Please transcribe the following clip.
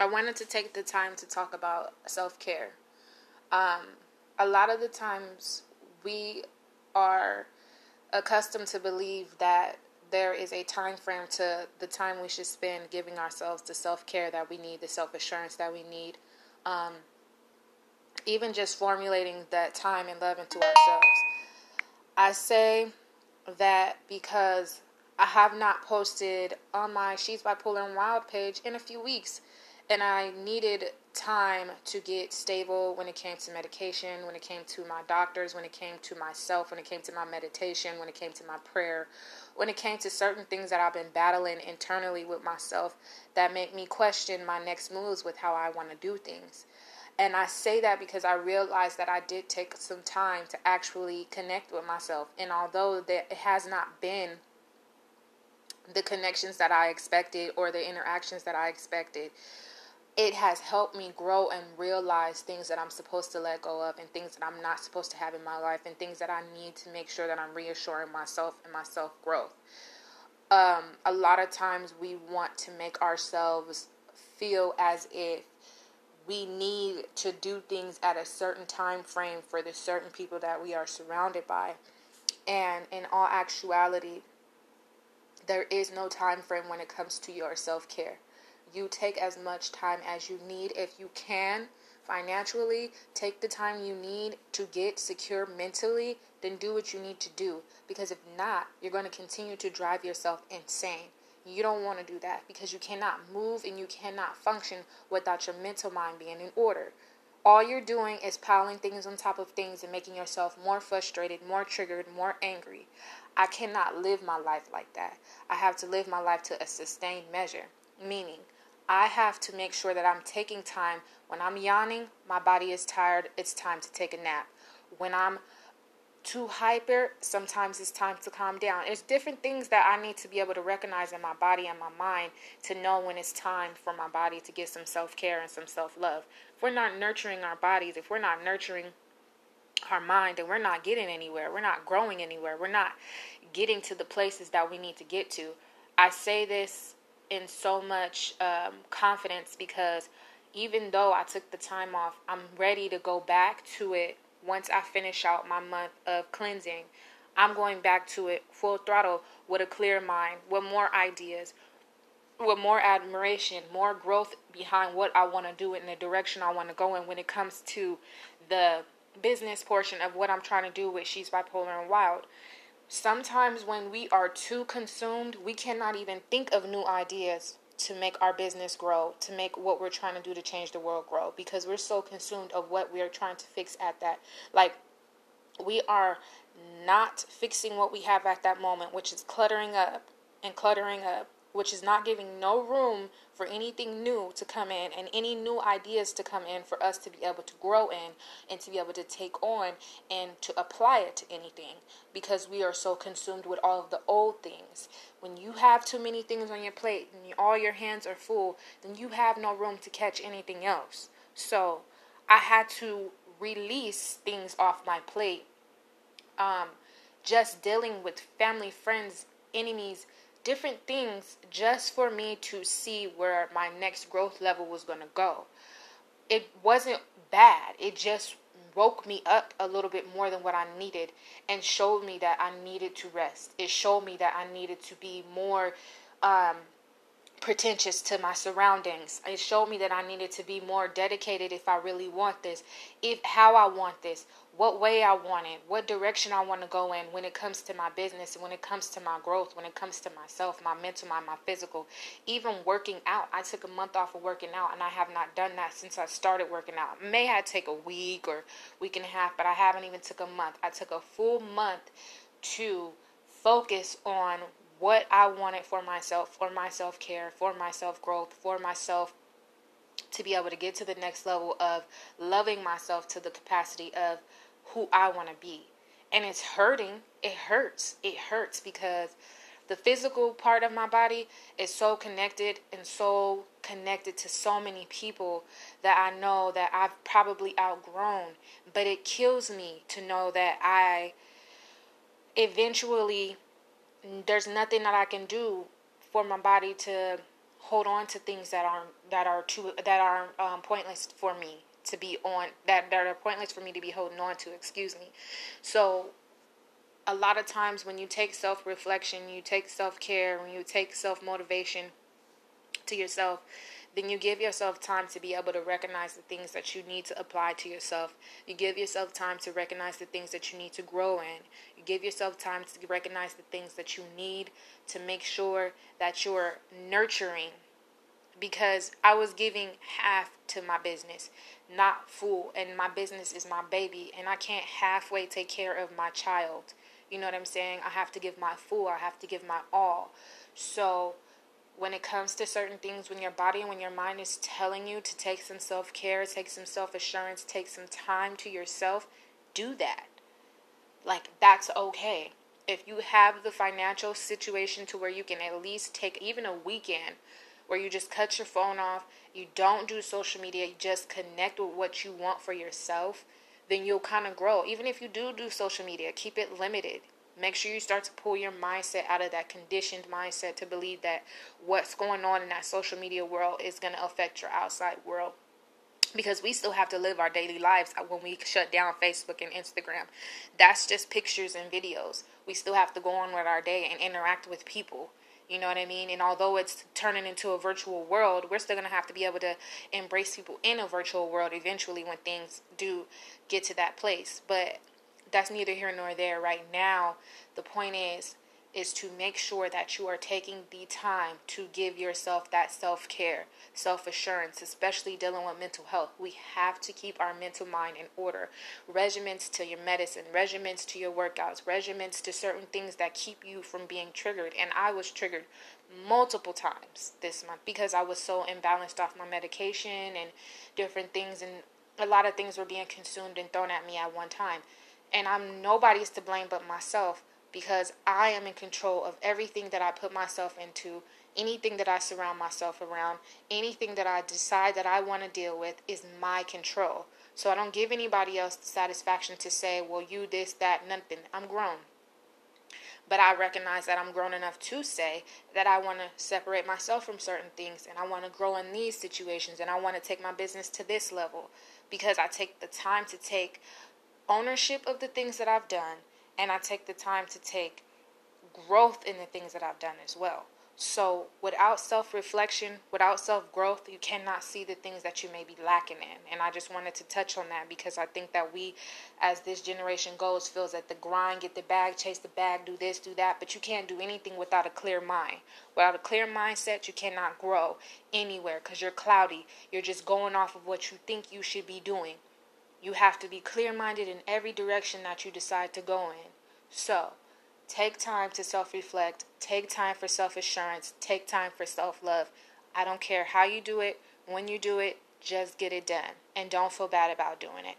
I wanted to take the time to talk about self care. Um, a lot of the times we are accustomed to believe that there is a time frame to the time we should spend giving ourselves the self care that we need, the self assurance that we need, um, even just formulating that time and love into ourselves. I say that because I have not posted on my She's Bipolar and Wild page in a few weeks, and I needed time to get stable when it came to medication, when it came to my doctors, when it came to myself, when it came to my meditation, when it came to my prayer, when it came to certain things that I've been battling internally with myself that make me question my next moves with how I want to do things. And I say that because I realized that I did take some time to actually connect with myself. And although that it has not been the connections that I expected or the interactions that I expected, it has helped me grow and realize things that I'm supposed to let go of and things that I'm not supposed to have in my life and things that I need to make sure that I'm reassuring myself and my self growth. Um, a lot of times we want to make ourselves feel as if we need to do things at a certain time frame for the certain people that we are surrounded by. And in all actuality, there is no time frame when it comes to your self care you take as much time as you need. If you can financially, take the time you need to get secure mentally, then do what you need to do. Because if not, you're going to continue to drive yourself insane. You don't want to do that because you cannot move and you cannot function without your mental mind being in order. All you're doing is piling things on top of things and making yourself more frustrated, more triggered, more angry. I cannot live my life like that. I have to live my life to a sustained measure, meaning I have to make sure that I'm taking time. When I'm yawning, my body is tired, it's time to take a nap. When I'm too hyper, sometimes it's time to calm down. There's different things that I need to be able to recognize in my body and my mind to know when it's time for my body to get some self care and some self love. If we're not nurturing our bodies, if we're not nurturing our mind, and we're not getting anywhere, we're not growing anywhere, we're not getting to the places that we need to get to. I say this in so much um, confidence because even though I took the time off, I'm ready to go back to it once I finish out my month of cleansing. I'm going back to it full throttle with a clear mind, with more ideas, with more admiration, more growth behind what I want to do in the direction I want to go in when it comes to the business portion of what I'm trying to do with She's Bipolar and Wild sometimes when we are too consumed, we cannot even think of new ideas to make our business grow, to make what we're trying to do to change the world grow because we're so consumed of what we are trying to fix at that. Like we are not fixing what we have at that moment, which is cluttering up and cluttering up which is not giving no room for anything new to come in and any new ideas to come in for us to be able to grow in and to be able to take on and to apply it to anything because we are so consumed with all of the old things. When you have too many things on your plate and all your hands are full, then you have no room to catch anything else. So I had to release things off my plate. Um, just dealing with family, friends, enemies different things just for me to see where my next growth level was going to go. It wasn't bad. It just woke me up a little bit more than what I needed and showed me that I needed to rest. It showed me that I needed to be more um, pretentious to my surroundings. It showed me that I needed to be more dedicated if I really want this, if how I want this, what way I want it, what direction I want to go in when it comes to my business, when it comes to my growth, when it comes to myself, my mental, my, my physical, even working out. I took a month off of working out and I have not done that since I started working out. May I take a week or week and a half, but I haven't even took a month. I took a full month to focus on what I wanted for myself, for my self care, for my self growth, for myself to be able to get to the next level of loving myself to the capacity of who I want to be. And it's hurting. It hurts. It hurts because the physical part of my body is so connected and so connected to so many people that I know that I've probably outgrown. But it kills me to know that I eventually, there's nothing that I can do for my body to hold on to things that aren't that are too that are um, pointless for me to be on that that are pointless for me to be holding on to. Excuse me. So a lot of times when you take self reflection, you take self care, when you take self motivation to yourself, then you give yourself time to be able to recognize the things that you need to apply to yourself. You give yourself time to recognize the things that you need to grow in. You give yourself time to recognize the things that you need to make sure that you're nurturing. Because I was giving half to my business, not full, and my business is my baby, and I can't halfway take care of my child. You know what I'm saying? I have to give my full, I have to give my all. So, when it comes to certain things, when your body and when your mind is telling you to take some self care, take some self assurance, take some time to yourself, do that. Like, that's okay. If you have the financial situation to where you can at least take even a weekend where you just cut your phone off, you don't do social media, you just connect with what you want for yourself, then you'll kind of grow. Even if you do do social media, keep it limited. Make sure you start to pull your mindset out of that conditioned mindset to believe that what's going on in that social media world is going to affect your outside world. Because we still have to live our daily lives uh, when we shut down Facebook and Instagram. That's just pictures and videos. We still have to go on with our day and interact with people. You know what I mean? And although it's turning into a virtual world, we're still going to have to be able to embrace people in a virtual world eventually when things do get to that place. But that's neither here nor there right now. The point is is to make sure that you are taking the time to give yourself that self-care, self-assurance, especially dealing with mental health. We have to keep our mental mind in order. Regiments to your medicine, regiments to your workouts, regiments to certain things that keep you from being triggered. And I was triggered multiple times this month because I was so imbalanced off my medication and different things and a lot of things were being consumed and thrown at me at one time and I'm nobody's to blame but myself because I am in control of everything that I put myself into, anything that I surround myself around, anything that I decide that I want to deal with is my control. So I don't give anybody else the satisfaction to say, well, you, this, that, nothing. I'm grown. But I recognize that I'm grown enough to say that I want to separate myself from certain things and I want to grow in these situations and I want to take my business to this level because I take the time to take ownership of the things that I've done and I take the time to take growth in the things that I've done as well. So, without self reflection, without self growth, you cannot see the things that you may be lacking in. And I just wanted to touch on that because I think that we, as this generation goes, feels that the grind, get the bag, chase the bag, do this, do that, but you can't do anything without a clear mind. Without a clear mindset, you cannot grow anywhere because you're cloudy. You're just going off of what you think you should be doing. You have to be clear minded in every direction that you decide to go in. So, take time to self reflect, take time for self assurance, take time for self love. I don't care how you do it, when you do it, just get it done. And don't feel bad about doing it.